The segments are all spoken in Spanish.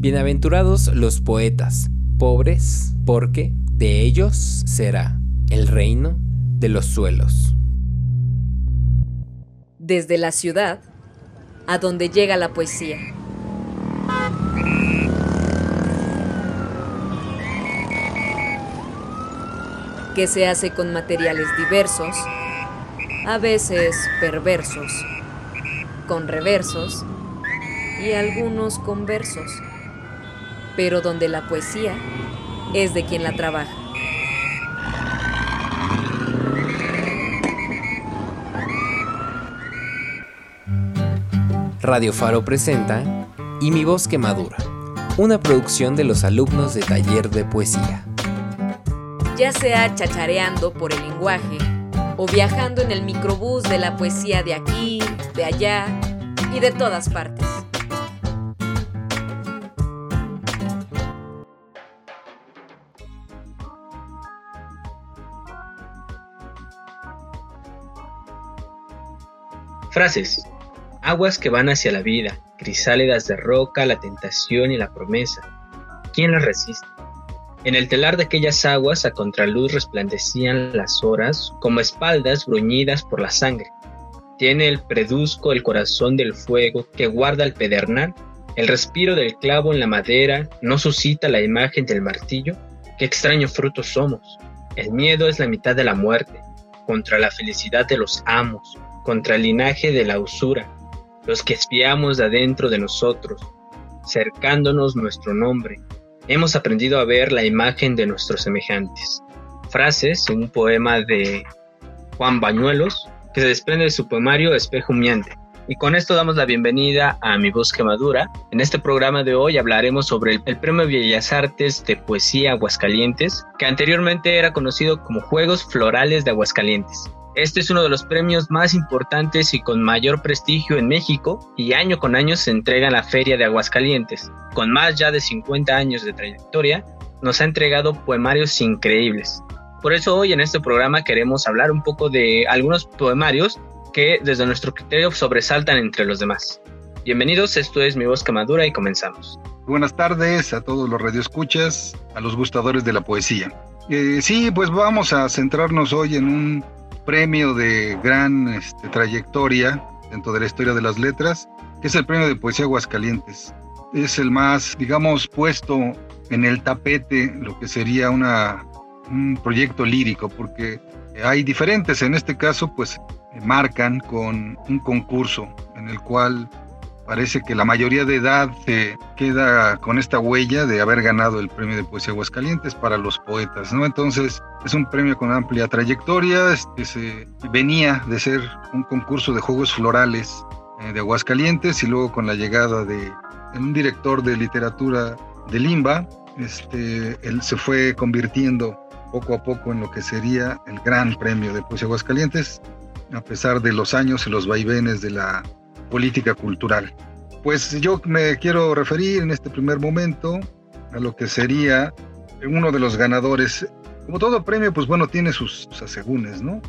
Bienaventurados los poetas, pobres, porque de ellos será el reino de los suelos. Desde la ciudad a donde llega la poesía. Que se hace con materiales diversos, a veces perversos, con reversos y algunos conversos, pero donde la poesía es de quien la trabaja. Radio Faro presenta Y mi voz que madura, una producción de los alumnos de taller de poesía. Ya sea chachareando por el lenguaje o viajando en el microbús de la poesía de aquí, de allá y de todas partes. Frases Aguas que van hacia la vida, crisálidas de roca, la tentación y la promesa. ¿Quién las resiste? En el telar de aquellas aguas a contraluz resplandecían las horas como espaldas bruñidas por la sangre. Tiene el preduzco el corazón del fuego que guarda el pedernal. El respiro del clavo en la madera no suscita la imagen del martillo. Qué extraño fruto somos. El miedo es la mitad de la muerte, contra la felicidad de los amos, contra el linaje de la usura, los que espiamos de adentro de nosotros, cercándonos nuestro nombre, hemos aprendido a ver la imagen de nuestros semejantes. Frases, un poema de Juan Bañuelos, que se desprende de su poemario Espejo Humeante. Y con esto damos la bienvenida a Mi Voz Madura. En este programa de hoy hablaremos sobre el, el Premio Bellas Artes de Poesía Aguascalientes, que anteriormente era conocido como Juegos Florales de Aguascalientes. Este es uno de los premios más importantes y con mayor prestigio en México y año con año se entrega en la Feria de Aguascalientes. Con más ya de 50 años de trayectoria, nos ha entregado poemarios increíbles. Por eso hoy en este programa queremos hablar un poco de algunos poemarios que desde nuestro criterio sobresaltan entre los demás. Bienvenidos, esto es Mi Voz Camadura y comenzamos. Buenas tardes a todos los radioescuchas, a los gustadores de la poesía. Eh, sí, pues vamos a centrarnos hoy en un premio de gran este, trayectoria dentro de la historia de las letras, que es el premio de poesía Aguascalientes. Es el más, digamos, puesto en el tapete lo que sería un proyecto lírico, porque hay diferentes, en este caso, pues marcan con un concurso en el cual parece que la mayoría de edad se queda con esta huella de haber ganado el premio de poesía Aguascalientes para los poetas, ¿no? Entonces, es un premio con amplia trayectoria, este, se venía de ser un concurso de juegos florales eh, de Aguascalientes y luego con la llegada de un director de literatura de Limba, este, él se fue convirtiendo poco a poco en lo que sería el gran premio de poesía Aguascalientes, a pesar de los años y los vaivenes de la política cultural. Pues yo me quiero referir en este primer momento a lo que sería uno de los ganadores. Como todo premio, pues bueno, tiene sus, asegúnes, ¿no?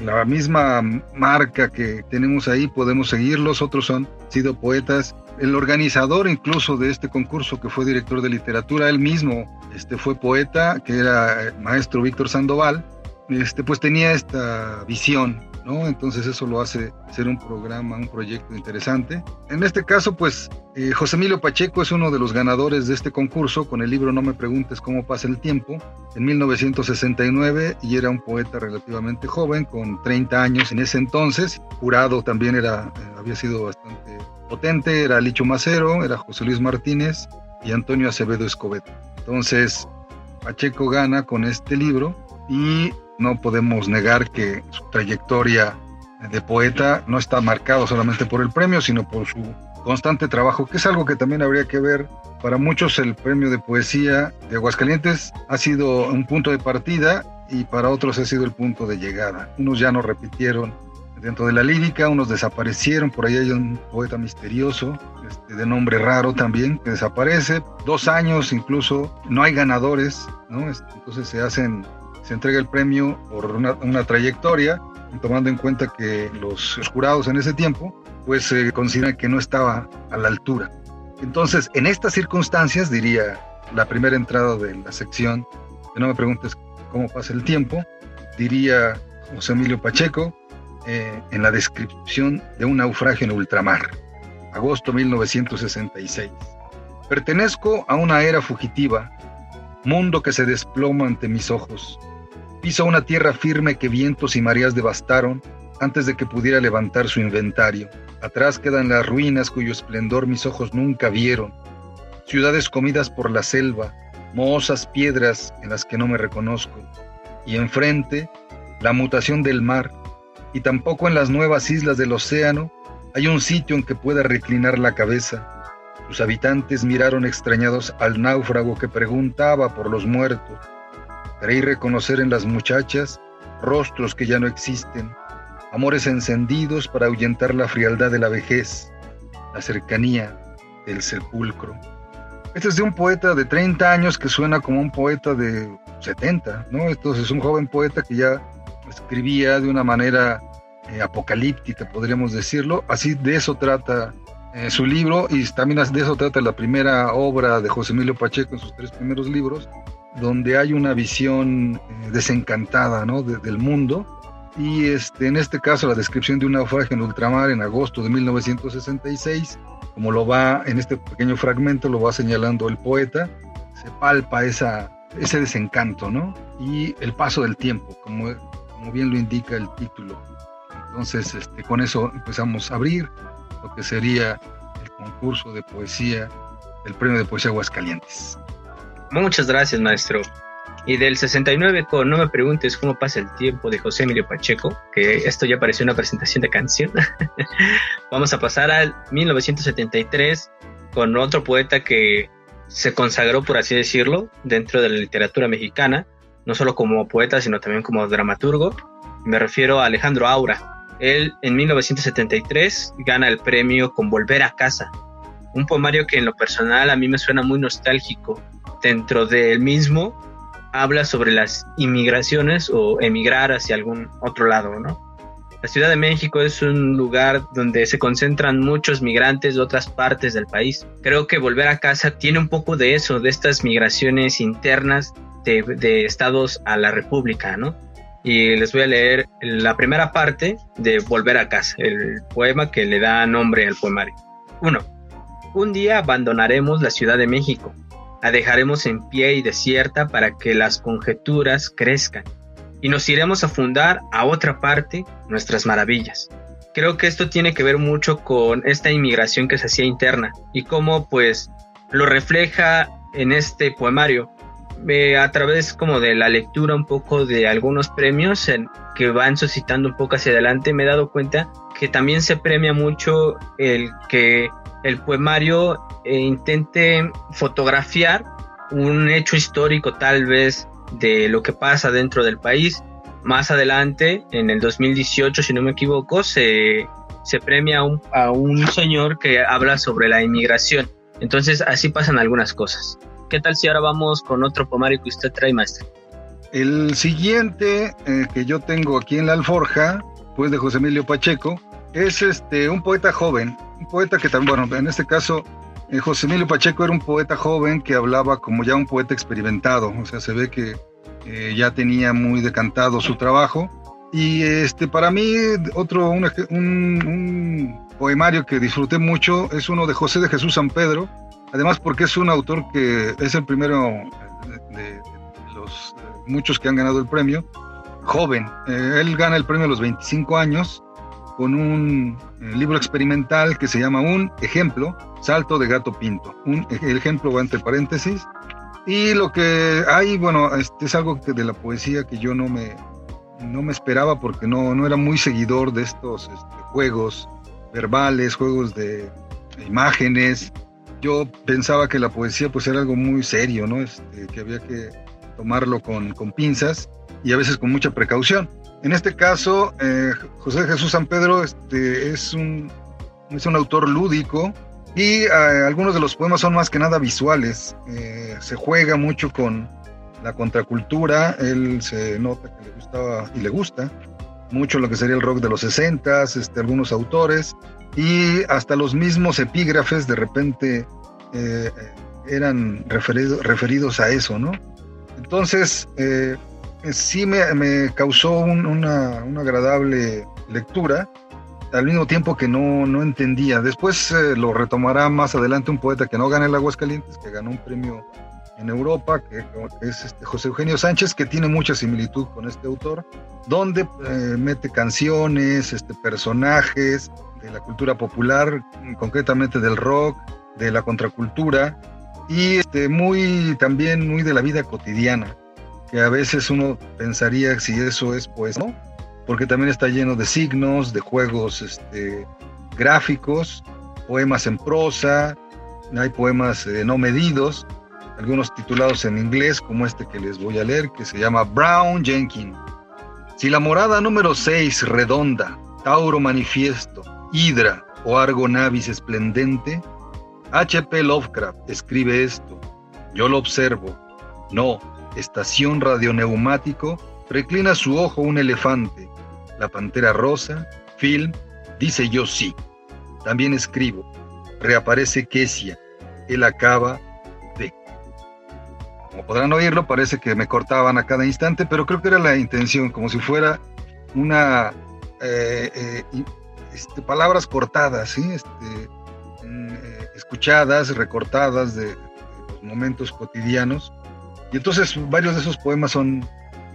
La misma marca que tenemos ahí podemos seguirlos, otros son sido poetas. El organizador incluso de este concurso, que fue director de literatura, él mismo este, fue poeta, que era maestro Víctor Sandoval, este, pues tenía esta visión entonces eso lo hace ser un programa, un proyecto interesante. En este caso, pues eh, José Emilio Pacheco es uno de los ganadores de este concurso con el libro No me preguntes cómo pasa el tiempo, en 1969, y era un poeta relativamente joven, con 30 años en ese entonces. Jurado también era, eh, había sido bastante potente, era Licho Macero, era José Luis Martínez y Antonio Acevedo Escobedo. Entonces, Pacheco gana con este libro y no podemos negar que su trayectoria de poeta no está marcado solamente por el premio, sino por su constante trabajo, que es algo que también habría que ver. Para muchos el premio de poesía de Aguascalientes ha sido un punto de partida y para otros ha sido el punto de llegada. Unos ya no repitieron dentro de la lírica, unos desaparecieron, por ahí hay un poeta misterioso, este, de nombre raro también, que desaparece, dos años incluso, no hay ganadores. Este, entonces se hacen se entrega el premio por una, trayectoria, tomando en cuenta que los, jurados en ese tiempo, pues se consideran que no estaba a la altura. Entonces, en estas circunstancias, diría la primera entrada de la sección, que no me preguntes cómo pasa el tiempo, diría José Emilio Pacheco eh, en la descripción de un naufragio en ultramar, agosto 1966. Pertenezco a una era fugitiva, mundo que se desploma ante mis ojos. Piso una tierra firme que vientos y mareas devastaron antes de que pudiera levantar su inventario. Atrás quedan las ruinas cuyo esplendor mis ojos nunca vieron, ciudades comidas por la selva, mohosas piedras en las que no me reconozco, y enfrente la mutación del mar, y tampoco en las nuevas islas del océano hay un sitio en que pueda reclinar la cabeza. Sus habitantes miraron extrañados al náufrago que preguntaba por los muertos. Creí reconocer en las muchachas rostros que ya no existen, amores encendidos para ahuyentar la frialdad de la vejez, la cercanía del sepulcro. Este es de un poeta de 30 años que suena como un poeta de 70, ¿no? Entonces es un joven poeta que ya escribía de una manera eh, apocalíptica, podríamos decirlo. Así de eso trata eh, su libro y también de eso trata la primera obra de José Emilio Pacheco en sus tres primeros libros, donde hay una visión eh, desencantada ¿no? del mundo. Y este, en este caso la descripción de un naufragio en ultramar en agosto de 1966, como lo va en este pequeño fragmento, lo va señalando el poeta, se palpa esa, ese desencanto, ¿no? Y el paso del tiempo, como como bien lo indica el título. Entonces, este, con eso empezamos a abrir lo que sería el concurso de poesía, el premio de poesía Aguascalientes. Muchas gracias, maestro. Y del 69 con No me preguntes cómo pasa el tiempo de José Emilio Pacheco, que esto ya pareció una presentación de canción. Vamos a pasar al 1973 con otro poeta que se consagró, por así decirlo, dentro de la literatura mexicana, no solo como poeta, sino también como dramaturgo. Me refiero a Alejandro Aura. Él en 1973 gana el premio con Volver a casa, un poemario que en lo personal a mí me suena muy nostálgico. Dentro del mismo habla sobre las inmigraciones o emigrar hacia algún otro lado, ¿no? La Ciudad de México es un lugar donde se concentran muchos migrantes de otras partes del país. Creo que volver a casa tiene un poco de eso, de estas migraciones internas de, estados a la República, ¿no? Y les voy a leer la primera parte de Volver a casa, el poema que le da nombre al poemario. 1. Un día abandonaremos la Ciudad de México, la dejaremos en pie y desierta para que las conjeturas crezcan, y nos iremos a fundar a otra parte nuestras maravillas. Creo que esto tiene que ver mucho con esta inmigración que se hacía interna y cómo pues lo refleja en este poemario. A través como de la lectura un poco de algunos premios en, que van suscitando un poco hacia adelante, me he dado cuenta que también se premia mucho el que el poemario eh, intente fotografiar un hecho histórico tal vez de lo que pasa dentro del país. Más adelante, en el 2018, si no me equivoco, se, se premia a un, a un señor que habla sobre la inmigración. Entonces así pasan algunas cosas. ¿Qué tal si ahora vamos con otro poemario que usted trae, maestro? El siguiente eh, que yo tengo aquí en la alforja, pues de José Emilio Pacheco, es este un poeta joven, un poeta que también, bueno, en este caso eh, José Emilio Pacheco era un poeta joven que hablaba como ya un poeta experimentado, o sea, se ve que eh, ya tenía muy decantado su trabajo. Y este, para mí, otro, un, poemario que disfruté mucho es uno de José de Jesús San Pedro, Además, porque es un autor que es el primero de, muchos que han ganado el premio, joven. Eh, él gana el premio a los 25 años con un eh, libro experimental que se llama Un ejemplo, Salto de Gato Pinto. Un, ejemplo va entre paréntesis. Y lo que hay, bueno, este es algo que de la poesía que yo no me, no me esperaba porque no, no era muy seguidor de estos este, juegos verbales, juegos de imágenes, yo pensaba que la poesía pues era algo muy serio, ¿no? Este, que había que tomarlo con, con, pinzas y a veces con mucha precaución. En este caso, eh, José Jesús San Pedro este, es, un, es un autor lúdico y eh, algunos de los poemas son más que nada visuales. Eh, se juega mucho con la contracultura, él se nota que le gustaba y le gusta mucho lo que sería el rock de los 60, este, algunos autores, y hasta los mismos epígrafes de repente eh, eran referidos a eso, ¿no? Entonces, eh, sí me, causó una, agradable lectura, al mismo tiempo que no, no entendía. Después eh, lo retomará más adelante un poeta que no gana el Aguascalientes, que ganó un premio en Europa, que, es este José Eugenio Sánchez, que tiene mucha similitud con este autor, donde eh, mete canciones, este, personajes de la cultura popular, concretamente del rock, de la contracultura, y este, muy también muy de la vida cotidiana, que a veces uno pensaría si eso es pues, ¿no? Porque también está lleno de signos, de juegos este, gráficos, poemas en prosa, hay poemas eh, no medidos, algunos titulados en inglés, como este que les voy a leer, que se llama Brown Jenkins. Si la morada número 6, redonda, Tauro manifiesto, Hidra o Argo navis esplendente, H.P. Lovecraft escribe esto. Yo lo observo. No, estación radioneumático, reclina su ojo un elefante. La pantera rosa, film, dice yo sí. También escribo. Reaparece Kesia. Él acaba de. Como podrán oírlo, parece que me cortaban a cada instante, pero creo que era la intención, como si fuera una. Eh, eh, este, palabras cortadas, ¿sí? Este, eh, escuchadas, recortadas de, los momentos cotidianos. Y entonces varios de esos poemas son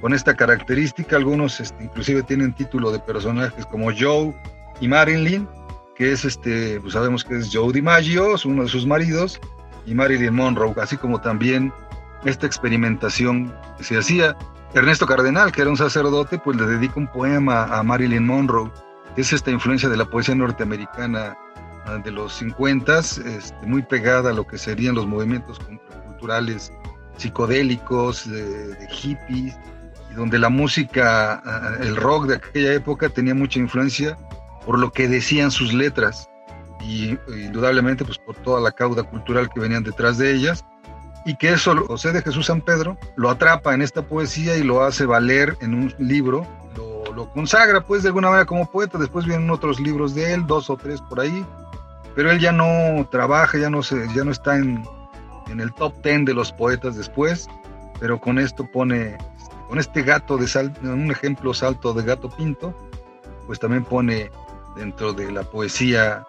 con esta característica, algunos este, inclusive tienen título de personajes como Joe y Marilyn, que es este, pues sabemos que es Joe DiMaggio, uno de sus maridos, y Marilyn Monroe, así como también esta experimentación que se hacía. Ernesto Cardenal, que era un sacerdote, pues le dedica un poema a Marilyn Monroe, es esta influencia de la poesía norteamericana de los 50, este, muy pegada a lo que serían los movimientos culturales psicodélicos, de, hippies, donde la música, ah, el rock de aquella época tenía mucha influencia por lo que decían sus letras y indudablemente pues por toda la cauda cultural que venían detrás de ellas y que eso José de Jesús San Pedro lo atrapa en esta poesía y lo hace valer en un libro, lo, lo consagra pues de alguna manera como poeta, después vienen otros libros de él, dos o tres por ahí, pero él ya no trabaja, ya no, se, ya no está en, en el top ten de los poetas después, pero con esto pone, con este gato de sal, un ejemplo salto de gato pinto, pues también pone dentro de la poesía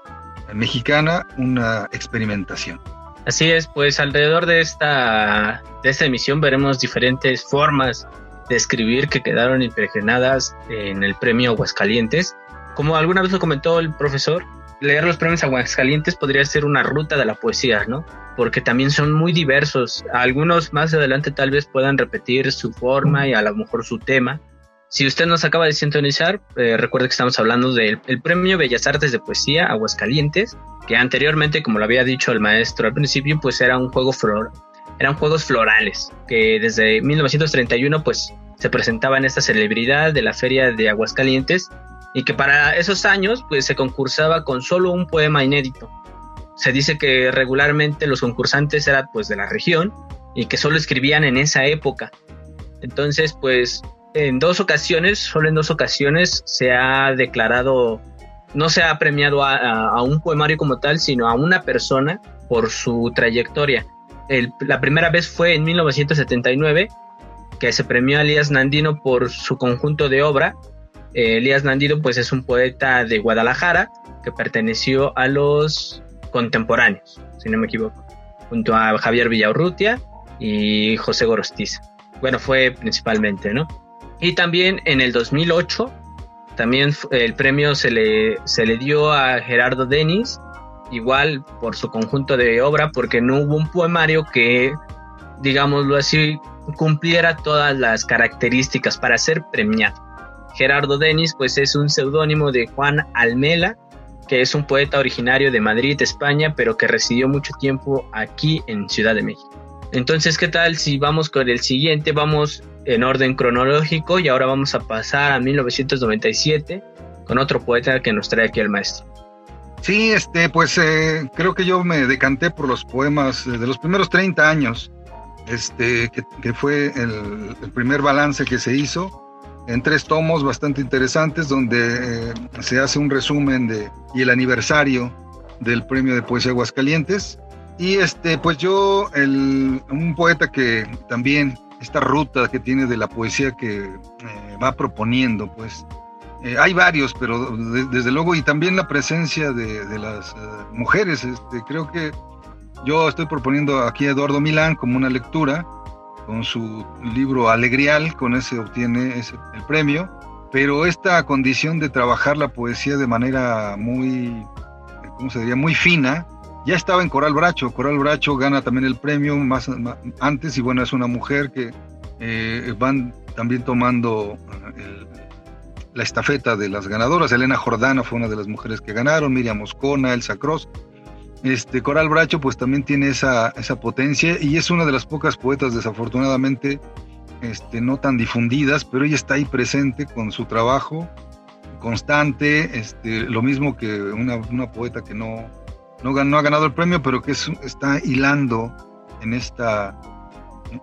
mexicana una experimentación. Así es, pues alrededor de esta, de esta emisión veremos diferentes formas de escribir que quedaron impregnadas en el premio Aguascalientes. Como alguna vez lo comentó el profesor, leer los premios Aguascalientes podría ser una ruta de la poesía, ¿no? Porque también son muy diversos. Algunos más adelante tal vez puedan repetir su forma y a lo mejor su tema. Si usted nos acaba de sintonizar, eh, recuerde que estamos hablando del Premio Bellas Artes de Poesía Aguascalientes, que anteriormente, como lo había dicho el maestro al principio, pues era un juego flor, eran juegos florales, que desde 1931 pues se presentaban esta celebridad de la Feria de Aguascalientes y que para esos años pues se concursaba con solo un poema inédito. Se dice que regularmente los concursantes eran pues de la región y que solo escribían en esa época. Entonces pues en dos ocasiones, solo en dos ocasiones se ha declarado, no se ha premiado a, un poemario como tal, sino a una persona por su trayectoria. la primera vez fue en 1979, que se premió a Elías Nandino por su conjunto de obra Elías Nandido pues es un poeta de Guadalajara que perteneció a los contemporáneos, si no me equivoco, junto a Javier Villaurrutia y José Gorostiza. Bueno, fue principalmente, ¿no? Y también en el 2008, también el premio se le, se le dio a Gerardo Denis, igual por su conjunto de obra, porque no hubo un poemario que, digámoslo así, cumpliera todas las características para ser premiado. Gerardo Denis, pues es un seudónimo de Juan Almela, que es un poeta originario de Madrid, España, pero que residió mucho tiempo aquí en Ciudad de México. Entonces, ¿qué tal si vamos con el siguiente? Vamos en orden cronológico y ahora vamos a pasar a 1997 con otro poeta que nos trae aquí el maestro. Sí, este, pues eh, creo que yo me decanté por los poemas de los primeros 30 años, este, que, fue el primer balance que se hizo en tres tomos bastante interesantes donde eh, se hace un resumen de, y el aniversario del Premio de Poesía Aguascalientes. Y este, pues yo, el, un poeta que también, esta ruta que tiene de la poesía que eh, va proponiendo, pues, eh, hay varios, pero desde luego, y también la presencia de, las mujeres, este, creo que yo estoy proponiendo aquí a Eduardo Milán como una lectura, con su libro Alegrial, con ese obtiene ese, el premio, pero esta condición de trabajar la poesía de manera muy, ¿cómo se diría?, muy fina, ya estaba en Coral Bracho. Coral Bracho gana también el premio más, antes y bueno, es una mujer que eh, van también tomando eh, la estafeta de las ganadoras. Elena Jordana fue una de las mujeres que ganaron, Miriam Moscona, Elsa Cross. Este, Coral Bracho pues también tiene esa, esa potencia y es una de las pocas poetas desafortunadamente este, no tan difundidas, pero ella está ahí presente con su trabajo constante, este, lo mismo que una, una poeta que no, no, ha ganado el premio, pero que está hilando en esta,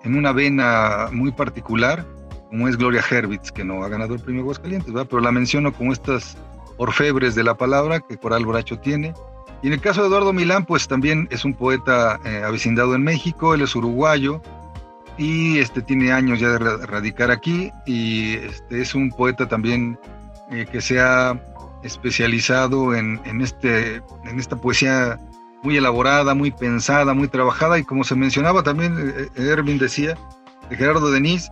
en una vena muy particular, como es Gloria Herwitz, que no ha ganado el premio Aguascalientes, pero la menciono como estas orfebres de la palabra que Coral Bracho tiene. Y en el caso de Eduardo Milán, pues también es un poeta eh, avecindado en México, él es uruguayo y este, tiene años ya de radicar aquí y este, es un poeta también eh, que se ha especializado en, este, en esta poesía muy elaborada, muy pensada, muy trabajada y como se mencionaba también, eh, eh, Erwin decía, de Gerardo Denis,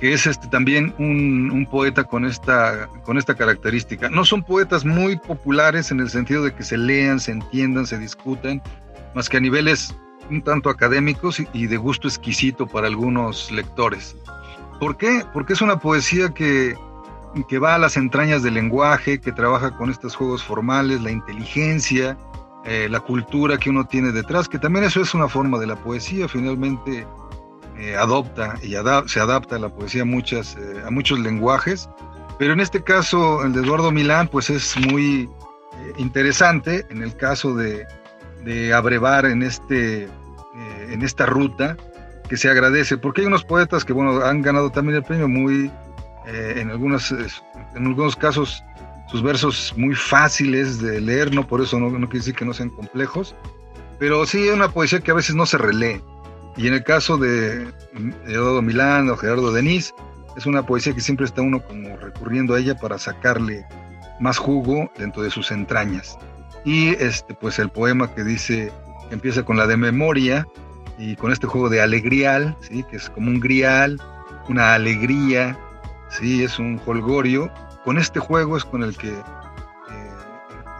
que es este, también un, poeta con esta, con esta característica. No son poetas muy populares en el sentido de que se lean, se entiendan, se discutan, más que a niveles un tanto académicos y de gusto exquisito para algunos lectores. ¿Por qué? Porque es una poesía que, que va a las entrañas del lenguaje, que trabaja con estos juegos formales, la inteligencia, eh, la cultura que uno tiene detrás, que también eso es una forma de la poesía, finalmente eh, adopta y se adapta a la poesía eh, a muchos lenguajes, pero en este caso el de Eduardo Milán pues es muy interesante en el caso de, abrevar en, este, en esta ruta que se agradece, porque hay unos poetas que bueno, han ganado también el premio muy eh, en, algunos, en algunos casos sus versos muy fáciles de leer, no por eso no, quiere decir que no sean complejos, pero sí es una poesía que a veces no se relee. Y en el caso de Eduardo Milán o Gerardo Denis, es una poesía que siempre está uno como recurriendo a ella para sacarle más jugo dentro de sus entrañas. Y este, pues el poema que dice, que empieza con la de memoria y con este juego de alegrial, ¿sí? que es como un grial, una alegría, Sí, es un holgorio. Con este juego es con el que eh,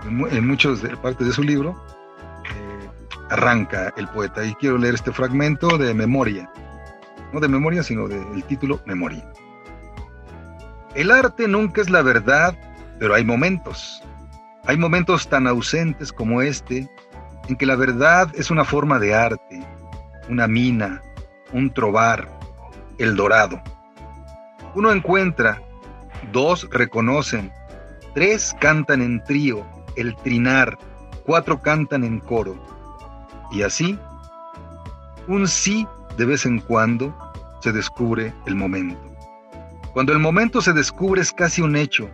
en muchas partes de su libro arranca el poeta. Y quiero leer este fragmento de memoria. No de memoria, sino del título Memoria. El arte nunca es la verdad, pero hay momentos. Hay momentos tan ausentes como este, en que la verdad es una forma de arte, una mina, un trobar, el dorado. Uno encuentra, dos reconocen, tres cantan en trío, el trinar, cuatro cantan en coro. Y así, un sí de vez en cuando se descubre el momento. Cuando el momento se descubre es casi un hecho.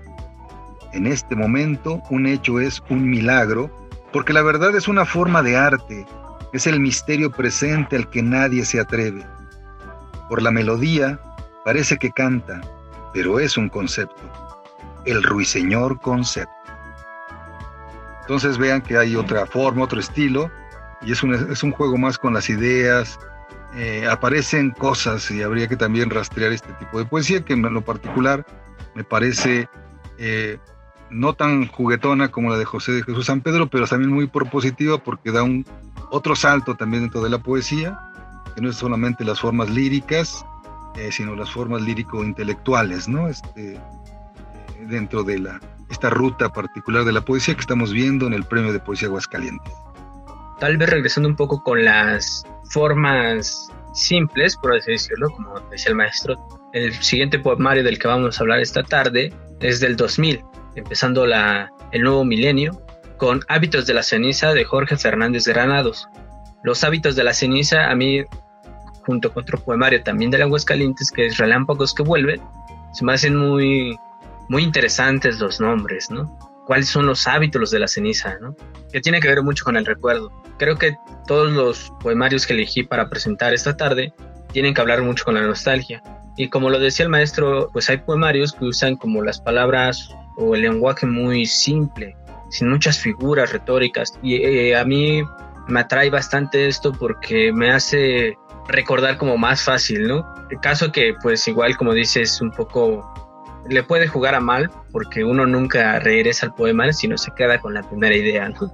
En este momento un hecho es un milagro, porque la verdad es una forma de arte, es el misterio presente al que nadie se atreve. Por la melodía, Parece que canta, pero es un concepto. El ruiseñor concepto. Entonces vean que hay otra forma, otro estilo, y es un, es un juego más con las ideas. Eh, aparecen cosas y habría que también rastrear este tipo de poesía que en lo particular me parece eh, no tan juguetona como la de José de Jesús San Pedro, pero también muy propositiva porque da un otro salto también dentro de la poesía, que no es solamente las formas líricas, eh, sino las formas lírico-intelectuales, ¿no? Este, dentro de la, esta ruta particular de la poesía que estamos viendo en el Premio de Poesía Aguascalientes. Tal vez regresando un poco con las formas simples, por así decirlo, como decía el maestro, el siguiente poemario del que vamos a hablar esta tarde es del 2000, empezando la, el nuevo milenio, con Hábitos de la Ceniza de Jorge Fernández de Granados. Los hábitos de la ceniza a mí junto con otro poemario también de Aguascalientes, que es Relámpagos que vuelven, se me hacen muy, muy interesantes los nombres, ¿no? Cuáles son los hábitos de la ceniza, ¿no? que tiene que ver mucho con el recuerdo. Creo que todos los poemarios que elegí para presentar esta tarde tienen que hablar mucho con la nostalgia. Y como lo decía el maestro, pues hay poemarios que usan como las palabras o el lenguaje muy simple, sin muchas figuras retóricas. Y eh, a mí me atrae bastante esto porque me hace recordar como más fácil, ¿no? El caso que pues igual como dices un poco le puede jugar a mal porque uno nunca regresa al poema sino se queda con la primera idea, ¿no?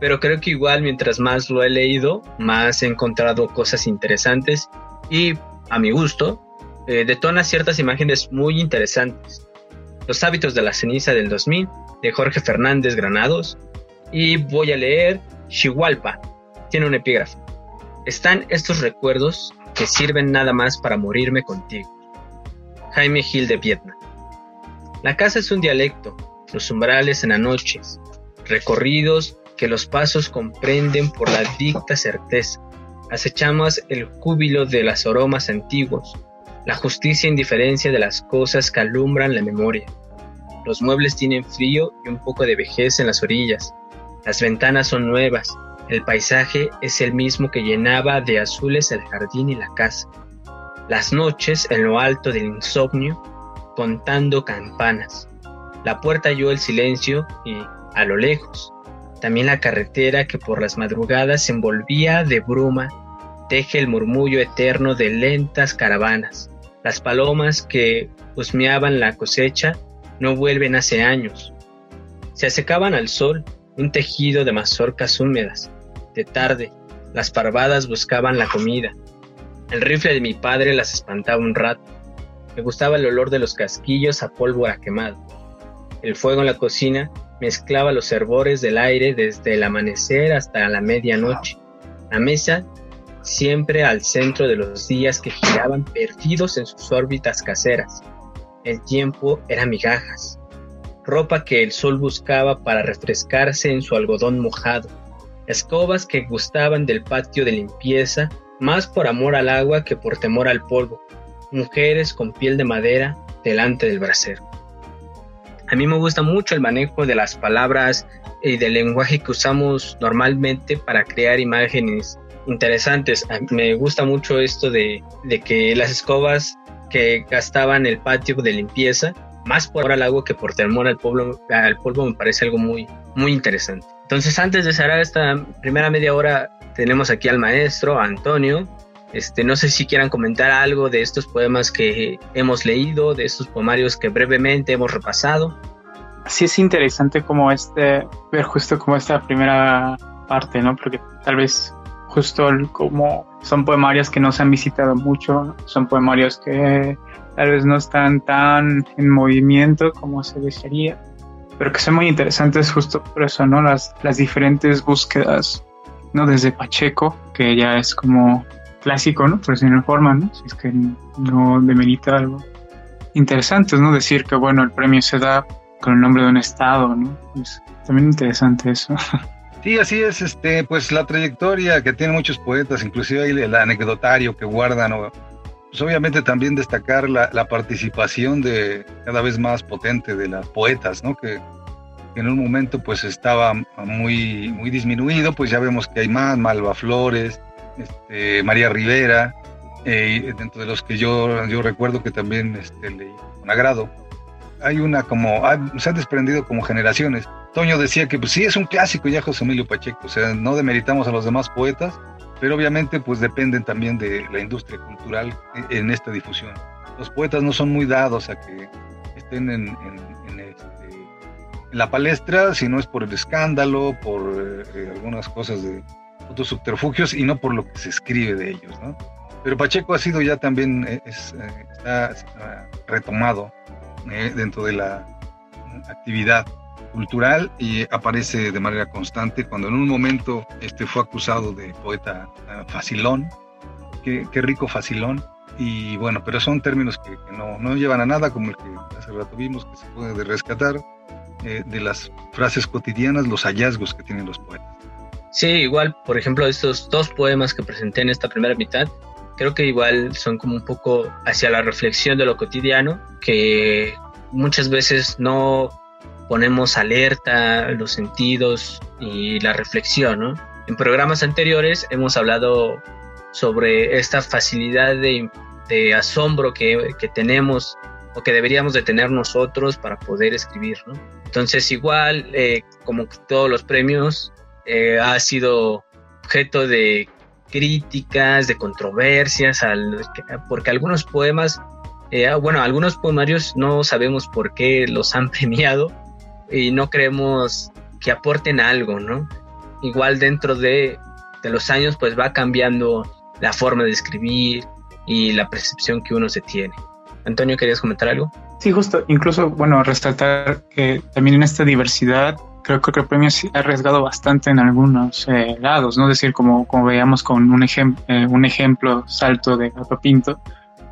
Pero creo que igual mientras más lo he leído, más he encontrado cosas interesantes y a mi gusto eh, detona ciertas imágenes muy interesantes. Los hábitos de la ceniza del 2000 de Jorge Fernández Granados y voy a leer Chihualpa. Tiene un epígrafe. Están estos recuerdos que sirven nada más para morirme contigo. Jaime Gil de Vietnam. La casa es un dialecto, los umbrales en anoches, recorridos que los pasos comprenden por la dicta certeza. Acechamos el júbilo de las aromas antiguos, la justicia e indiferencia de las cosas que alumbran la memoria. Los muebles tienen frío y un poco de vejez en las orillas. Las ventanas son nuevas. El paisaje es el mismo que llenaba de azules el jardín y la casa. Las noches en lo alto del insomnio, contando campanas. La puerta halló el silencio y, a lo lejos, también la carretera que por las madrugadas se envolvía de bruma, teje el murmullo eterno de lentas caravanas. Las palomas que husmeaban la cosecha no vuelven hace años. Se asecaban al sol un tejido de mazorcas húmedas. De tarde, las parvadas buscaban la comida. El rifle de mi padre las espantaba un rato. Me gustaba el olor de los casquillos a pólvora quemado. El fuego en la cocina mezclaba los hervores del aire desde el amanecer hasta la medianoche. La mesa siempre al centro de los días que giraban perdidos en sus órbitas caseras. El tiempo era migajas, ropa que el sol buscaba para refrescarse en su algodón mojado, escobas que gustaban del patio de limpieza más por amor al agua que por temor al polvo, mujeres con piel de madera delante del brasero. A mí me gusta mucho el manejo de las palabras y del lenguaje que usamos normalmente para crear imágenes interesantes. Me gusta mucho esto de, que las escobas que gastaban el patio de limpieza, más por al agua que por temor al polvo, al polvo me parece algo muy, muy interesante. Entonces, antes de cerrar esta primera media hora, tenemos aquí al maestro, Antonio. Este, no sé si quieran comentar algo de estos poemas que hemos leído, de estos poemarios que brevemente hemos repasado. Sí es interesante como este, ver justo como esta primera parte, ¿no? Porque tal vez justo como son poemarios que no se han visitado mucho, son poemarios que tal vez no están tan en movimiento como se desearía, pero que son muy interesantes justo por eso, ¿no? Las, las diferentes búsquedas, ¿no? Desde Pacheco, que ya es como clásico, ¿no? Por decirlo forma, ¿no? Si es que no demerita algo. Interesante, ¿no? Decir que, bueno, el premio se da con el nombre de un estado, ¿no? Es también interesante eso. Sí, así es, este, pues la trayectoria que tienen muchos poetas, inclusive ahí el anecdotario que guardan, pues obviamente también destacar la, participación de cada vez más potente de las poetas, ¿no? Que, en un momento pues estaba muy, muy disminuido, pues ya vemos que hay más, Malva Flores, este, María Rivera, eh, dentro de los que yo, yo recuerdo que también este, leí con agrado. Hay una como, se han desprendido como generaciones. Toño decía que pues sí es un clásico ya José Emilio Pacheco, o sea, no demeritamos a los demás poetas, pero obviamente pues dependen también de la industria cultural en esta difusión. Los poetas no son muy dados a que estén en, este, la palestra, si no es por el escándalo, por eh, algunas cosas de otros subterfugios y no por lo que se escribe de ellos, ¿no? Pero Pacheco ha sido ya también, eh, eh, está retomado dentro de la actividad cultural y aparece de manera constante cuando en un momento este fue acusado de poeta facilón, qué, rico facilón, y bueno, pero son términos que, no, no, llevan a nada, como el que hace rato vimos, que se puede rescatar eh, de las frases cotidianas, los hallazgos que tienen los poetas. Sí, igual, por ejemplo, estos dos poemas que presenté en esta primera mitad, creo que igual son como un poco hacia la reflexión de lo cotidiano, que muchas veces no ponemos alerta los sentidos y la reflexión, ¿no? En programas anteriores hemos hablado sobre esta facilidad de, asombro que, tenemos o que deberíamos de tener nosotros para poder escribir, ¿no? Entonces igual, eh, como todos los premios, eh, ha sido objeto de críticas, de controversias, porque algunos poemas, eh, bueno, algunos poemarios no sabemos por qué los han premiado y no creemos que aporten algo, ¿no? Igual dentro de, los años pues va cambiando la forma de escribir y la percepción que uno se tiene. Antonio, ¿querías comentar algo? Sí, justo, incluso, bueno, resaltar que también en esta diversidad creo, que el premio ha arriesgado bastante en algunos eh, lados, ¿no? Es decir, como, como veíamos con un, eh, un ejemplo salto de Gato Pinto,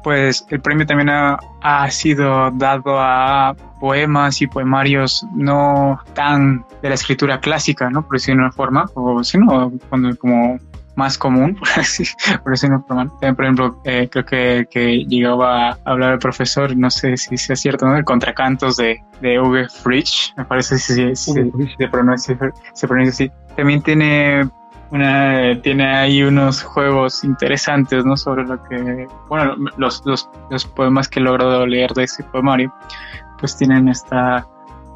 pues el premio también ha, ha, sido dado a poemas y poemarios no tan de la escritura clásica, ¿no? Por decirlo de una forma, o sino como más común, por así, por forma. Por ejemplo, eh, creo que, que, llegaba a hablar el profesor, no sé si sea cierto, ¿no? El contracantos de, de Uwe Fritsch, me parece si, si, se, pronuncia, se pronuncia así. También tiene una, tiene ahí unos juegos interesantes, ¿no? Sobre lo que, bueno, los, los, los poemas que he logrado leer de ese poemario, pues tienen esta,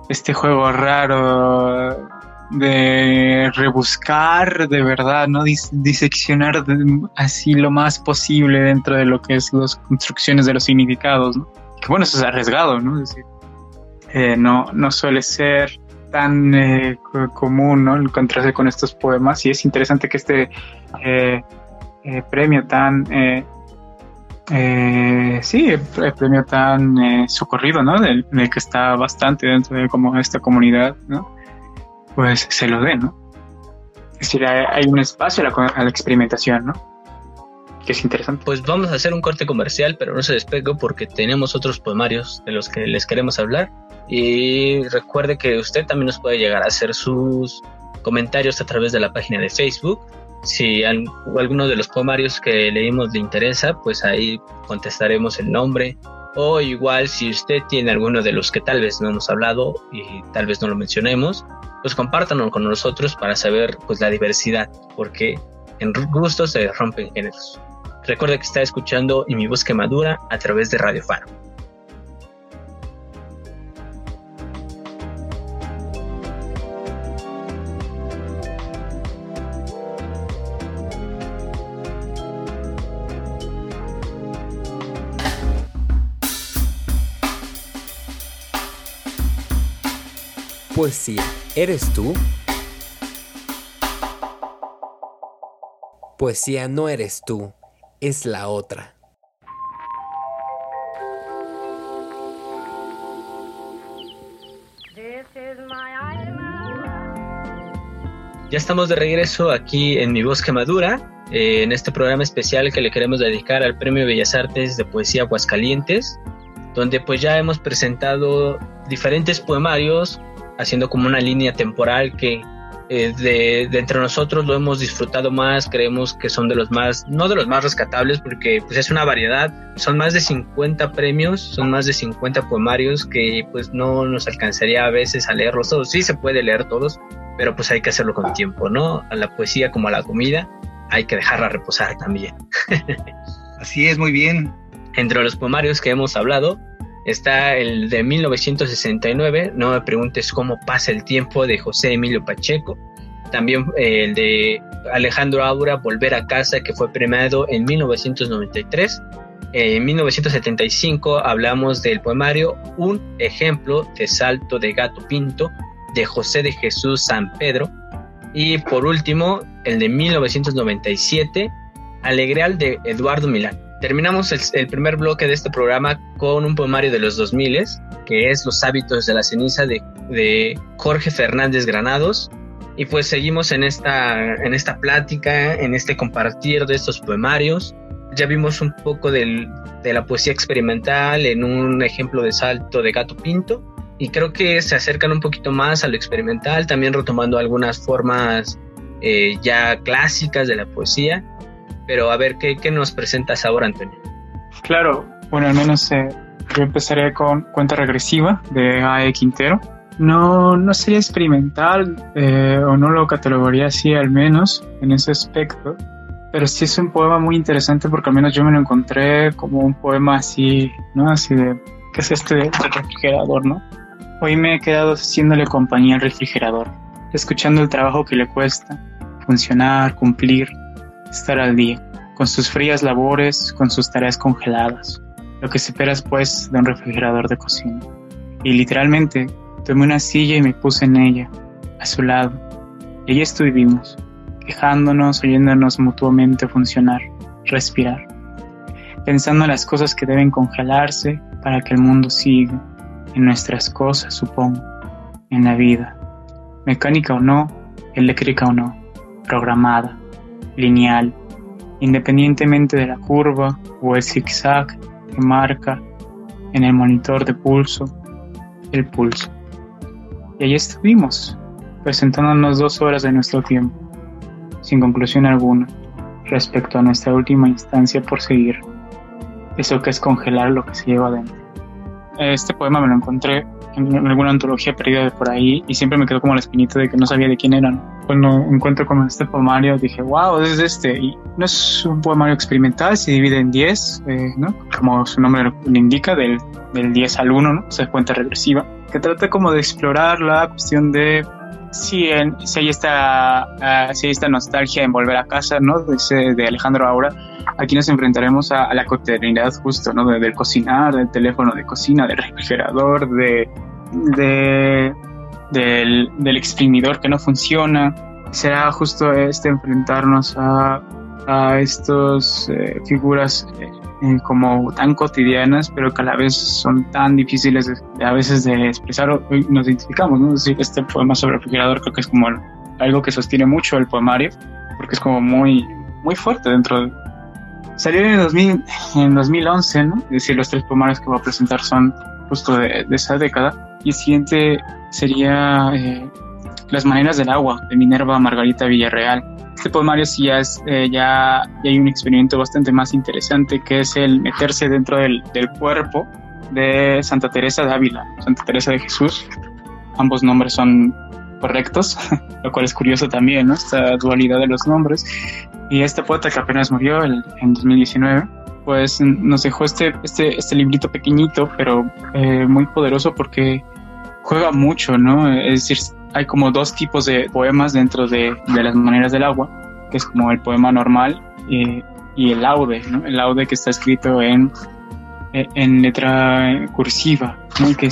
este juego raro de rebuscar de verdad, ¿no? diseccionar así lo más posible dentro de lo que es las construcciones de los significados, ¿no? Que bueno, eso es arriesgado, ¿no? Decir, eh, no, no suele ser tan eh, común ¿no? encontrarse con estos poemas y es interesante que este eh, eh, premio tan sí el, premio tan socorrido ¿no? Del, que está bastante dentro de como esta comunidad ¿no? Pues se lo dé ¿no? es decir hay, un espacio a la, a la experimentación ¿no? que es interesante. Pues vamos a hacer un corte comercial, pero no se despegue porque tenemos otros poemarios de los que les queremos hablar y recuerde que usted también nos puede llegar a hacer sus comentarios a través de la página de Facebook. Si alguno de los poemarios que leímos le interesa, pues ahí contestaremos el nombre. O igual si usted tiene alguno de los que tal vez no hemos hablado y tal vez no lo mencionemos, pues compártanlo con nosotros para saber pues la diversidad, porque en gustos se rompen géneros. Recuerde que está escuchando y mi voz madura a través de Radio Faro. Poesía, ¿eres tú? Poesía no eres tú, es la otra. Ya estamos de regreso aquí en Mi Bosque Madura, eh, en este programa especial que le queremos dedicar al Premio Bellas Artes de Poesía Aguascalientes, donde pues ya hemos presentado diferentes poemarios haciendo como una línea temporal que eh, de, entre nosotros lo hemos disfrutado más, creemos que son de los más, no de los más rescatables porque pues es una variedad, son más de 50 premios, son más de 50 poemarios que pues no nos alcanzaría a veces a leerlos todos, sí se puede leer todos, pero pues hay que hacerlo con tiempo, ¿no? A la poesía como a la comida hay que dejarla reposar también. Así es, muy bien. Entre los poemarios que hemos hablado, Está el de 1969, No me preguntes cómo pasa el tiempo, de José Emilio Pacheco. También eh, el de Alejandro Aura, Volver a casa, que fue premiado en 1993. En 1975 hablamos del poemario Un ejemplo de salto de gato pinto, de José de Jesús San Pedro. Y por último, el de 1997, Alegreal de Eduardo Milán. Terminamos el, primer bloque de este programa con un poemario de los 2000 que es Los hábitos de la ceniza de, Jorge Fernández Granados. Y pues seguimos en esta, en esta plática, en este compartir de estos poemarios. Ya vimos un poco de la poesía experimental en un ejemplo de salto de gato pinto. Y creo que se acercan un poquito más a lo experimental, también retomando algunas formas eh, ya clásicas de la poesía pero a ver, ¿qué, qué nos presentas ahora, Antonio? Claro, bueno, al menos eh, yo empezaré con Cuenta Regresiva de A.E. Quintero. no, no sería experimental eh, o no lo catalogaría así al menos en ese aspecto, pero sí es un poema muy interesante porque al menos yo me lo encontré como un poema así, ¿no? Así de, ¿qué es este refrigerador, no? Hoy me he quedado haciéndole compañía al refrigerador, escuchando el trabajo que le cuesta, funcionar, cumplir, estar al día, con sus frías labores, con sus tareas congeladas, lo que se espera pues de un refrigerador de cocina. Y literalmente tomé una silla y me puse en ella, a su lado, y allí estuvimos, quejándonos, oyéndonos mutuamente funcionar, respirar, pensando en las cosas que deben congelarse para que el mundo siga, en nuestras cosas, supongo, en la vida, mecánica o no, eléctrica o no, programada, lineal, independientemente de la curva o el zigzag que marca en el monitor de pulso el pulso. Y allí estuvimos, presentándonos dos horas de nuestro tiempo, sin conclusión alguna, respecto a nuestra última instancia por seguir, eso que es congelar lo que se lleva adentro. Este poema me lo encontré en alguna antología perdida de por ahí y siempre me quedó como la espinita de que no sabía de quién eran. Cuando encuentro como este poemario dije, wow, es este. Y no es un poemario experimental, se divide en 10, eh, ¿no? Como su nombre lo indica, del, del 10 al 1, ¿no? O sea, cuenta regresiva, que trata como de explorar la cuestión de si, en, si, hay esta, uh, si hay esta nostalgia en volver a casa, ¿no? De, de Alejandro Aura, aquí nos enfrentaremos a, a la cotidianidad justo, ¿no? De, del cocinar, del teléfono de cocina, del refrigerador, de, de del, del, exprimidor que no funciona. Será justo este enfrentarnos a, a estas eh, figuras eh, eh, como tan cotidianas, pero que a la vez son tan difíciles a veces de expresar. Nos identificamos, ¿no? Es decir, este poema sobre el refrigerador creo que es como algo que sostiene mucho el poemario, porque es como muy, muy fuerte dentro de... Salió en, 2000, en 2011, ¿no? Es decir, los tres poemarios que voy a presentar son justo de, de esa década. Y el siguiente sería eh, Las maneras del agua, de Minerva Margarita Villarreal este poemario sí ya, es, eh, ya, ya, hay un experimento bastante más interesante que es el meterse dentro del, del, cuerpo de Santa Teresa de Ávila, Santa Teresa de Jesús. Ambos nombres son correctos, lo cual es curioso también, ¿no? Esta dualidad de los nombres. Y este poeta que apenas murió en 2019, pues nos dejó este, este, este librito pequeñito, pero eh, muy poderoso porque juega mucho, ¿no? Es decir, hay como dos tipos de poemas dentro de, de las maneras del agua, que es como el poema normal y el laude, ¿no? El laude que está escrito en, en letra cursiva, ¿no? que,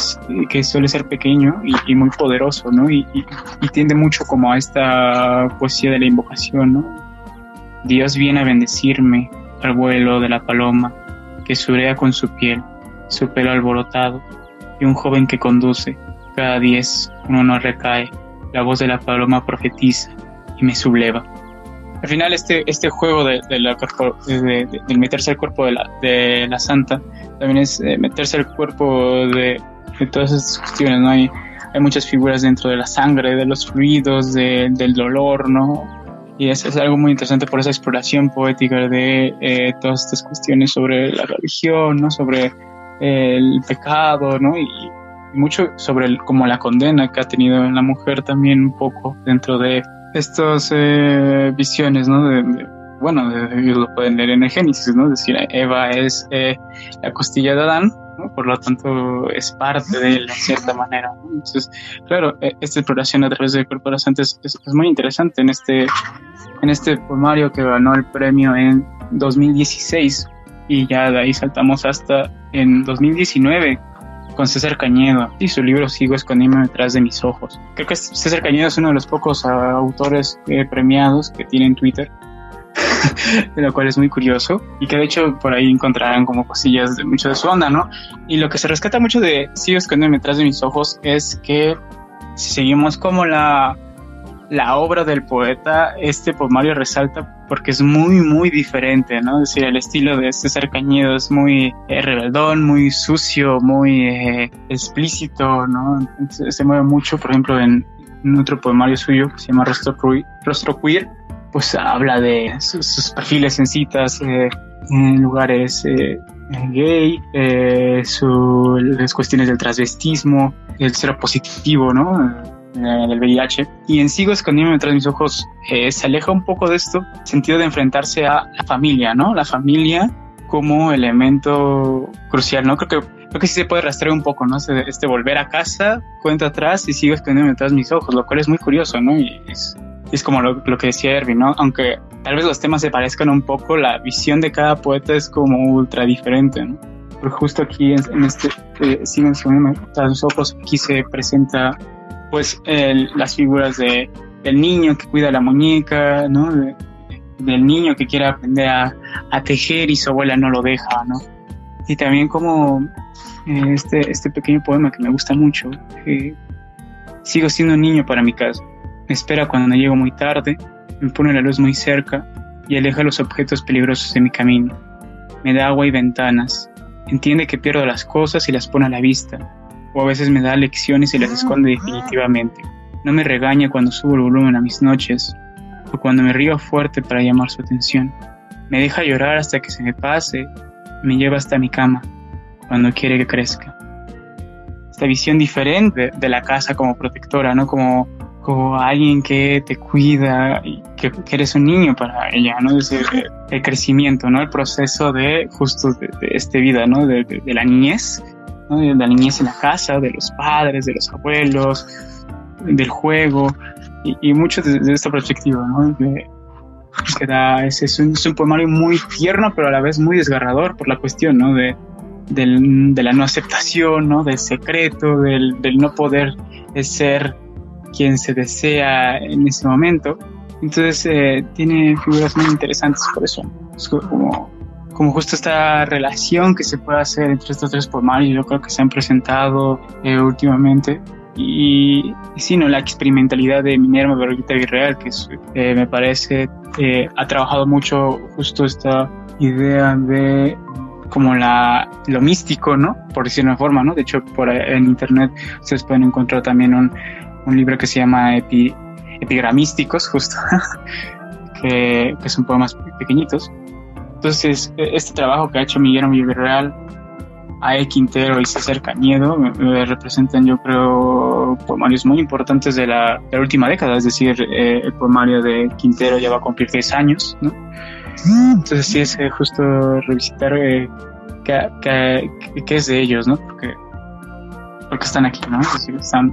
que suele ser pequeño y, muy poderoso, ¿no? Y, y, y, tiende mucho como a esta poesía de la invocación, ¿no? Dios viene a bendecirme al vuelo de la paloma que surea con su piel, su pelo alborotado, y un joven que conduce cada diez uno no recae, la voz de la paloma profetiza y me subleva. Al final este, este juego de, de la, de, de, meterse al cuerpo de la, de la santa también es eh, meterse al cuerpo de, todas estas cuestiones, ¿no? Hay, hay muchas figuras dentro de la sangre, de los fluidos, del dolor, ¿no? Y es, es, algo muy interesante por esa exploración poética de eh, todas estas cuestiones sobre la religión, ¿no? Sobre el pecado, ¿no? Y, mucho sobre el, como la condena que ha tenido en la mujer también un poco dentro de estas eh, visiones, ¿no? De, bueno, de, ellos lo pueden leer en el Génesis, ¿no? Decir, Eva es eh, la costilla de Adán, por lo tanto es parte de él, de cierta manera. ¿no? Entonces, claro, e, esta exploración a través de santa es, es, es, muy interesante en este, en este poemario que ganó el premio en 2016 y ya de ahí saltamos hasta en 2019 con César Cañedo y su libro Sigo escondiéndome detrás de mis ojos. Creo que César Cañedo es uno de los pocos uh, autores eh, premiados que tiene en Twitter, lo cual es muy curioso y que de hecho por ahí encontrarán como cosillas de mucho de su onda, ¿no? Y lo que se rescata mucho de Sigo escondiéndome detrás de mis ojos es que si seguimos como la la obra del poeta, este poemario resalta porque es muy, muy diferente, ¿no? Es decir, el estilo de César Cañedo es muy eh, rebeldón, muy sucio, muy eh, explícito, ¿no? Se mueve mucho, por ejemplo, en, en, otro poemario suyo que se llama Rostro, Rostro Queer, pues habla de sus, perfiles en citas, eh, en lugares gay, eh, las cuestiones del transvestismo, el ser positivo, ¿no? Del VIH. Y en Sigo escondiéndome detrás de mis ojos se aleja un poco de esto, sentido de enfrentarse a la familia, ¿no? La familia como elemento crucial, ¿no? Creo que creo que sí se puede rastrear un poco, ¿no? Este, este volver a casa, cuenta atrás y sigo escondiéndome detrás de mis ojos, lo cual es muy curioso, ¿no? Y es, es como lo, lo, que decía Erwin, ¿no? Aunque tal vez los temas se parezcan un poco, la visión de cada poeta es como ultra diferente, ¿no? Porque justo aquí en, este eh, Sigo escondiéndome detrás de mis ojos, aquí se presenta pues las figuras de, del niño que cuida la muñeca, ¿no? del niño que quiere aprender a, a, tejer y su abuela no lo deja, ¿no? Y también como eh, este, este pequeño poema que me gusta mucho, eh, sigo siendo un niño para mi casa, me espera cuando llego muy tarde, me pone la luz muy cerca y aleja los objetos peligrosos de mi camino, me da agua y ventanas, entiende que pierdo las cosas y las pone a la vista, o a veces me da lecciones y las esconde definitivamente. No me regaña cuando subo el volumen a mis noches, o cuando me río fuerte para llamar su atención. Me deja llorar hasta que se me pase, me lleva hasta mi cama, cuando quiere que crezca. Esta visión diferente de, la casa como protectora, ¿no? Como, como alguien que te cuida y que, eres un niño para ella, ¿no? Es el, crecimiento, ¿no? El proceso de justo de, esta vida, ¿no? De, la niñez, ¿no? De la niñez en la casa, de los padres, de los abuelos, del juego, y, mucho desde esta perspectiva, ¿no? que da, es, es, un, es, un, poemario muy tierno, pero a la vez muy desgarrador por la cuestión, ¿no? De, del, de la no aceptación, ¿no? Del secreto, del, del, no poder ser quien se desea en ese momento. Entonces, eh, tiene figuras muy interesantes por eso. Es como, como justo esta relación que se puede hacer entre estos tres poemarios, yo creo que se han presentado eh, últimamente y, sí, ¿no? la experimentalidad de Minerva Berguita Virreal, que eh, me parece eh, ha trabajado mucho justo esta idea de como la, lo místico, ¿no? Por decirlo de una forma, ¿no? De hecho, por en internet ustedes pueden encontrar también un, un libro que se llama Epigramísticos, justo, que, que son poemas pequeñitos. Entonces, e, este trabajo que ha hecho Miguel Villarreal A.E. Quintero y César Cañedo representan, yo creo, poemarios muy importantes de la, última década, es decir, eh, el poemario de Quintero ya va a cumplir 10 años, ¿no? Entonces sí es eh, justo revisitar eh, qué, es de ellos, ¿no? Porque, porque están aquí, ¿no? están,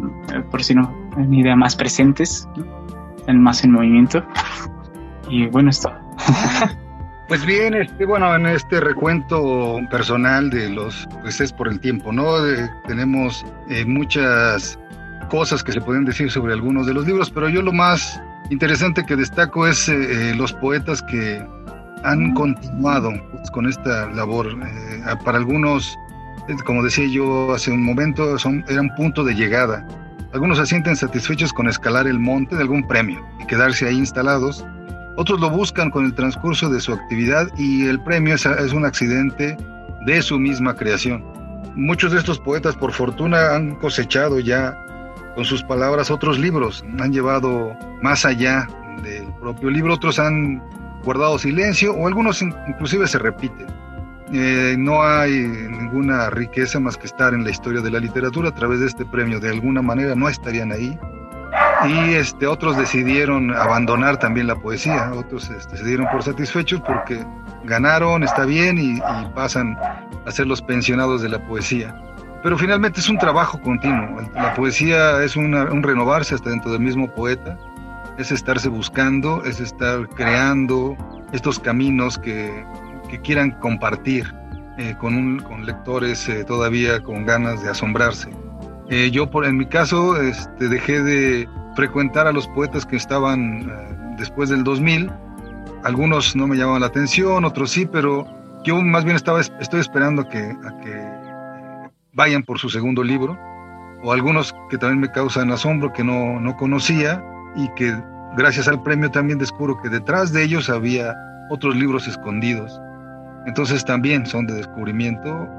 por si no, en idea más presentes, están más en movimiento. Y bueno, esto. Pues bien, este, bueno, en este recuento personal de los, pues es por el tiempo, ¿no? tenemos eh, muchas cosas que se pueden decir sobre algunos de los libros, pero yo lo más interesante que destaco es eh, eh, los poetas que han continuado pues, con esta labor. para algunos, como decía yo hace un momento, son, eran punto de llegada. Algunos se sienten satisfechos con escalar el monte de algún premio y quedarse ahí instalados otros lo buscan con el transcurso de su actividad y el premio es, un accidente de su misma creación. Muchos de estos poetas, por fortuna, han cosechado ya con sus palabras otros libros, han llevado más allá del propio libro, otros han guardado silencio o algunos inclusive se repiten. Eh, no hay ninguna riqueza más que estar en la historia de la literatura a través de este premio. De alguna manera no estarían ahí y este, otros decidieron abandonar también la poesía, otros este, se dieron por satisfechos porque ganaron, está bien y, pasan a ser los pensionados de la poesía. Pero finalmente es un trabajo continuo, la poesía es un renovarse hasta dentro del mismo poeta, es estarse buscando, es estar creando estos caminos que, que quieran compartir eh, con, con, lectores eh, todavía con ganas de asombrarse. Eh, yo, por, en mi caso, este, dejé de frecuentar a los poetas que estaban eh, después del 2000. Algunos no me llamaban la atención, otros sí, pero yo más bien estaba, estoy esperando que, a que vayan por su segundo libro, o algunos que también me causan asombro que no, no conocía y que gracias al premio también descubro que detrás de ellos había otros libros escondidos. Entonces también son de descubrimiento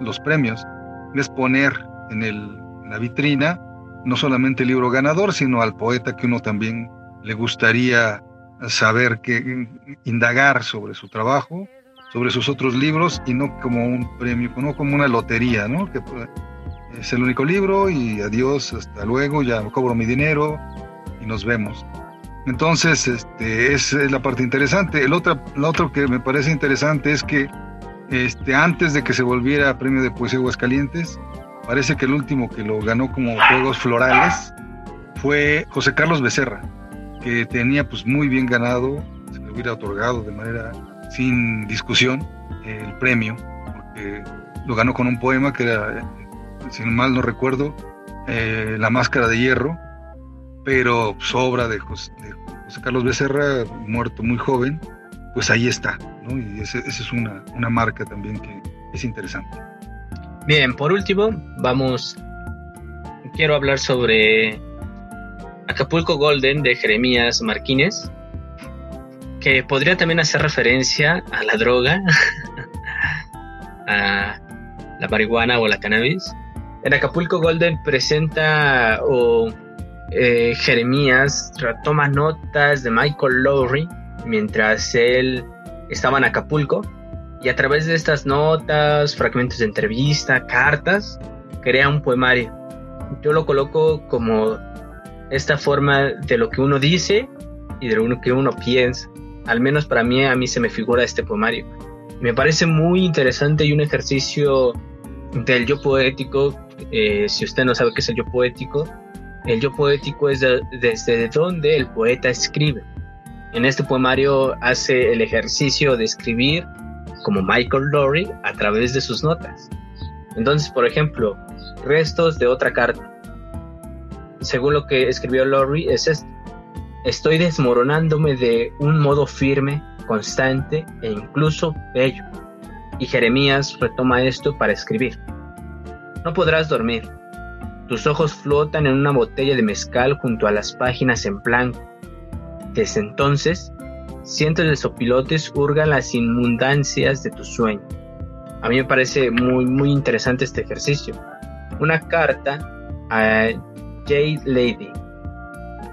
los premios. Es poner en, el, en la vitrina no solamente el libro ganador, sino al poeta que uno también le gustaría saber que indagar sobre su trabajo, sobre sus otros libros y no como un premio, no como una lotería, ¿no? Que pues, es el único libro y adiós, hasta luego, ya cobro mi dinero y nos vemos. Entonces, este, es, la parte interesante. El otro, lo otro que me parece interesante es que este, antes de que se volviera premio de poesía Aguascalientes, parece que el último que lo ganó como Juegos Florales fue José Carlos Becerra, que tenía pues muy bien ganado, se le hubiera otorgado de manera sin discusión el premio, porque lo ganó con un poema que era, si mal no recuerdo, eh, La Máscara de Hierro, pero sobra pues, de José, Carlos Becerra, muerto muy joven, pues ahí está, ¿no? Y esa es una, una marca también que es interesante. Bien, por último, vamos, quiero hablar sobre Acapulco Golden de Jeremías Martínez, que podría también hacer referencia a la droga, a la marihuana o la cannabis. En Acapulco Golden presenta o eh, Jeremías toma notas de Michael Lowry mientras él estaba en Acapulco y a través de estas notas, fragmentos de entrevista, cartas, crea un poemario. Yo lo coloco como esta forma de lo que uno dice y de lo que uno piensa. Al menos para mí, a mí se me figura este poemario. Me parece muy interesante y un ejercicio del yo poético. Eh, si usted no sabe qué es el yo poético, el yo poético es desde donde el poeta escribe. En este poemario hace el ejercicio de escribir como Michael Lowry a través de sus notas. Entonces, por ejemplo, restos de otra carta según lo que escribió Lowry, es esto. Estoy desmoronándome de un modo firme, constante e incluso bello. Y Jeremías retoma esto para escribir. No podrás dormir. Tus ojos flotan en una botella de mezcal junto a las páginas en blanco. Desde entonces, cientos de sopilotes hurgan las inmundancias de tu sueño. A mí me parece muy, muy interesante este ejercicio. Una carta a Jade Lady.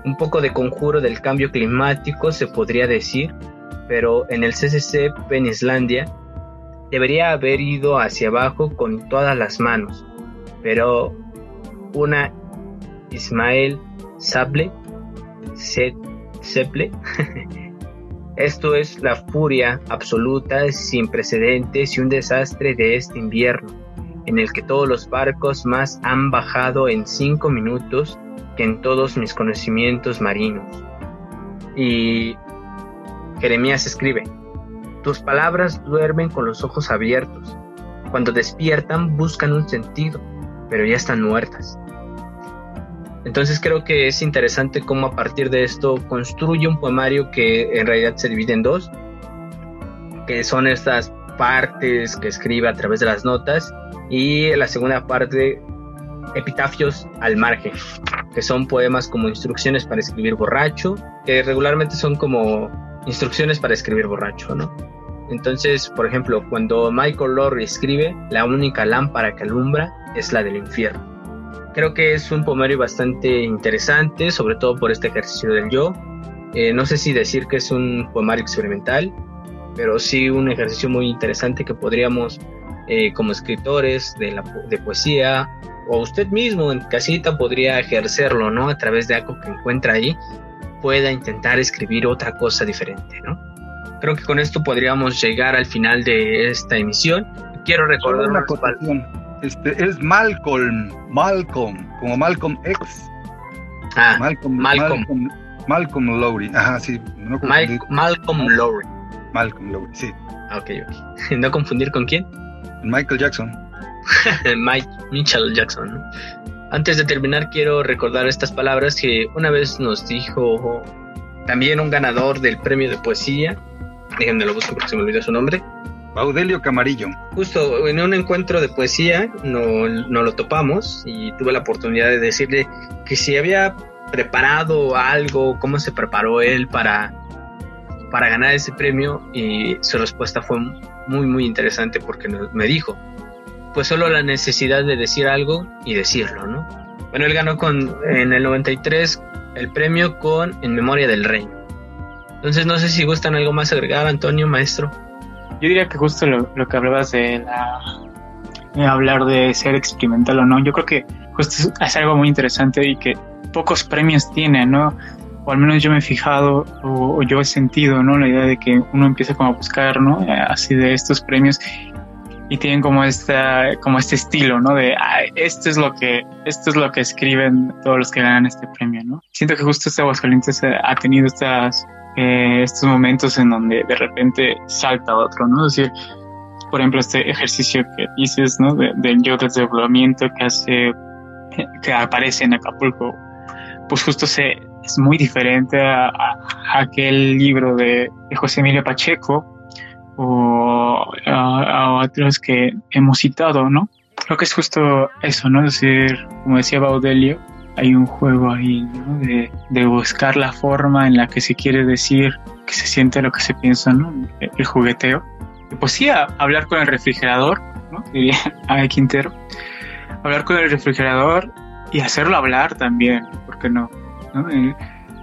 Un poco de conjuro del cambio climático se podría decir, pero en el CCC Penislandia debería haber ido hacia abajo con todas las manos, pero una Ismael Sable, Seple, esto es la furia absoluta sin precedentes y un desastre de este invierno en el que todos los barcos más han bajado en cinco minutos que en todos mis conocimientos marinos. Y Jeremías escribe, tus palabras duermen con los ojos abiertos. Cuando despiertan buscan un sentido, pero ya están muertas. Entonces creo que es interesante cómo a partir de esto construye un poemario que en realidad se divide en dos, que son estas partes que escribe a través de las notas y la segunda parte, epitafios al margen, que son poemas como instrucciones para escribir borracho, que regularmente son como instrucciones para escribir borracho, ¿no? Entonces, por ejemplo, cuando Michael Lowry escribe, la única lámpara que alumbra es la del infierno. Creo que es un poemario bastante interesante, sobre todo por este ejercicio del yo. Eh, no sé si decir que es un poemario experimental, pero sí un ejercicio muy interesante que podríamos eh, como escritores de, la, de poesía o usted mismo en casita podría ejercerlo, ¿no? A través de algo que encuentra ahí, pueda intentar escribir otra cosa diferente, ¿no? Creo que con esto podríamos llegar al final de esta emisión. Quiero recordar una cosa. Este, es Malcolm, Malcolm, como Malcolm X. Ah, Malcolm. Malcolm, Malcolm, Lowry. Ajá, sí. Malcolm Lowry. Malcolm Lowry, sí. Ah, ok, ok. ¿No confundir con quién? Michael Jackson. Mike Mitchell Jackson. Antes de terminar, quiero recordar estas palabras que una vez nos dijo también un ganador del premio de poesía. Déjenme lo busco porque se me olvidó su nombre. Baudelio Camarillo. Justo en un encuentro de poesía no, no lo topamos y tuve la oportunidad de decirle que si había preparado algo, cómo se preparó él para, para ganar ese premio y su respuesta fue muy muy interesante porque me dijo, pues solo la necesidad de decir algo y decirlo, ¿no? Bueno, él ganó con, en el 93 el premio con En Memoria del Reino. Entonces no sé si gustan algo más agregar, Antonio, maestro. Yo diría que justo lo, que hablabas de la hablar de ser experimental o no, yo creo que justo es algo muy interesante y que pocos premios tienen, ¿no? O al menos yo me he fijado o, yo he sentido, ¿no? La idea de que uno empieza como a buscar, ¿no? Así de estos premios y tienen como esta como este estilo no de esto es lo que esto es lo que escriben todos los que ganan este premio no siento que justo este Aguascalientes ha tenido estas eh, estos momentos en donde de repente salta otro no es decir por ejemplo este ejercicio que dices no del yo desdoblamiento que hace que aparece en Acapulco pues justo se es muy diferente a, aquel libro de, de José Emilio Pacheco o a, otros que hemos citado, ¿no? Creo que es justo eso, ¿no? Es decir, como decía Baudelio, hay un juego ahí. De, de, buscar la forma en la que se quiere decir que se siente lo que se piensa, ¿no? El jugueteo. Pues sí, hablar con el refrigerador, ¿no? Diría a Quintero. Hablar con el refrigerador y hacerlo hablar también, ¿por qué no?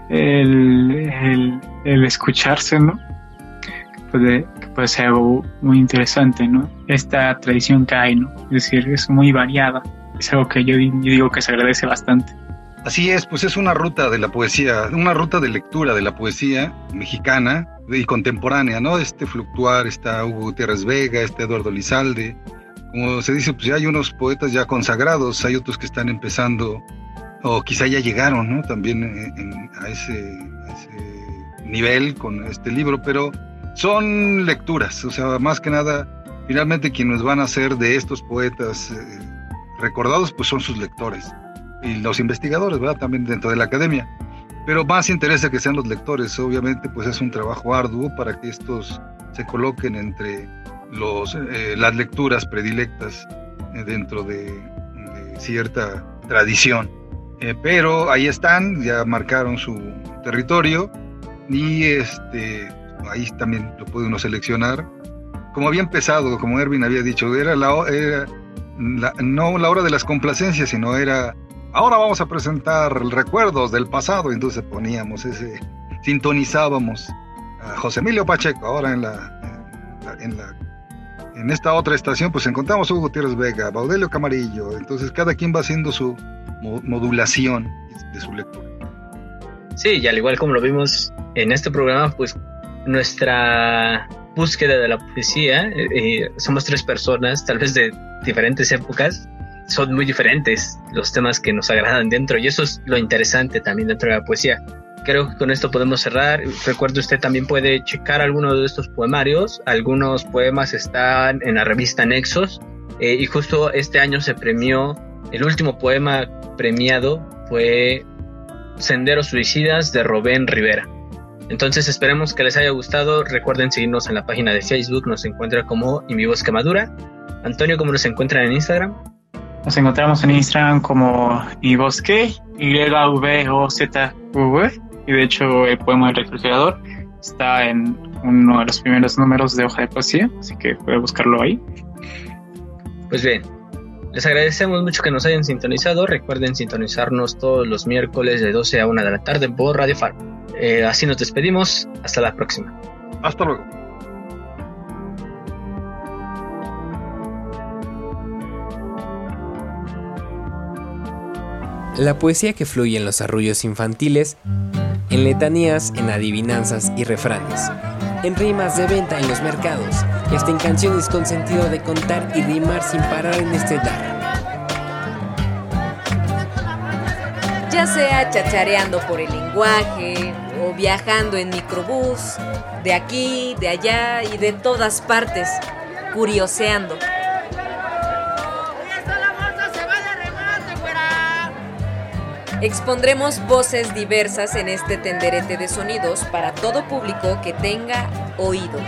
El, el, escucharse, ¿no? puede, puede ser algo muy interesante, ¿no? Esta tradición que hay, ¿no? Decir, es muy variada. Es algo que yo, digo que se agradece bastante. Así es, pues es una ruta de la poesía, una ruta de lectura de la poesía mexicana y contemporánea, ¿no? Este fluctuar, está Hugo Gutiérrez Vega, está Eduardo Lizalde. Como se dice, pues ya hay unos poetas ya consagrados, hay otros que están empezando, o quizá ya llegaron, ¿no? También a, ese, a ese nivel con este libro, pero son lecturas, o sea, más que nada, finalmente quienes van a ser de estos poetas eh, recordados, pues son sus lectores y los investigadores, ¿verdad? También dentro de la academia. Pero más interesa que sean los lectores, obviamente, pues es un trabajo arduo para que estos se coloquen entre los, eh, las lecturas predilectas eh, dentro de, cierta tradición. pero ahí están, ya marcaron su territorio y este ahí también lo puede uno seleccionar. Como había empezado, como Erwin había dicho, era, la, era no la hora de las complacencias, sino era, ahora vamos a presentar recuerdos del pasado, entonces poníamos ese, sintonizábamos a José Emilio Pacheco, ahora en la, en la en esta otra estación pues encontramos a Hugo Gutiérrez Vega, Baudelio Camarillo, entonces cada quien va haciendo su modulación de su lectura. Sí, y al igual como lo vimos en este programa, pues nuestra búsqueda de la poesía, eh, eh, somos tres personas, tal vez de diferentes épocas, son muy diferentes los temas que nos agradan dentro y eso es lo interesante también dentro de la poesía. Creo que con esto podemos cerrar. Recuerde usted también puede checar algunos de estos poemarios. Algunos poemas están en la revista Nexos eh, y justo este año se premió, el último poema premiado fue Senderos Suicidas de Robén Rivera. Entonces esperemos que les haya gustado. Recuerden seguirnos en la página de Facebook, nos encuentra como En Mi Voz Quemadura. Antonio, ¿cómo nos encuentran en Instagram? Nos encontramos en Instagram como Mi Voz Que, Y V O Z V. Y de hecho el poema del refrigerador está en uno de los primeros números de hoja de poesía, así que puede buscarlo ahí. Pues bien, les agradecemos mucho que nos hayan sintonizado. Recuerden sintonizarnos todos los miércoles de 12 a 1 de la tarde por Radio Farm. Eh, así nos despedimos. Hasta la próxima. Hasta luego. La poesía que fluye en los arrullos infantiles, en letanías, en adivinanzas y refranes, en rimas de venta en los mercados y hasta en canciones con sentido de contar y rimar sin parar en este dar. Ya sea chachareando por el lenguaje, o viajando en microbús, de aquí, de allá y de todas partes, curioseando. Expondremos voces diversas en este tenderete de sonidos para todo público que tenga oídos.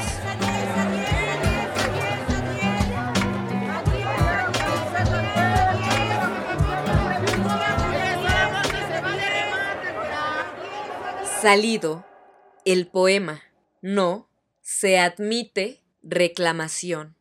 Salido el poema. No se admite reclamación.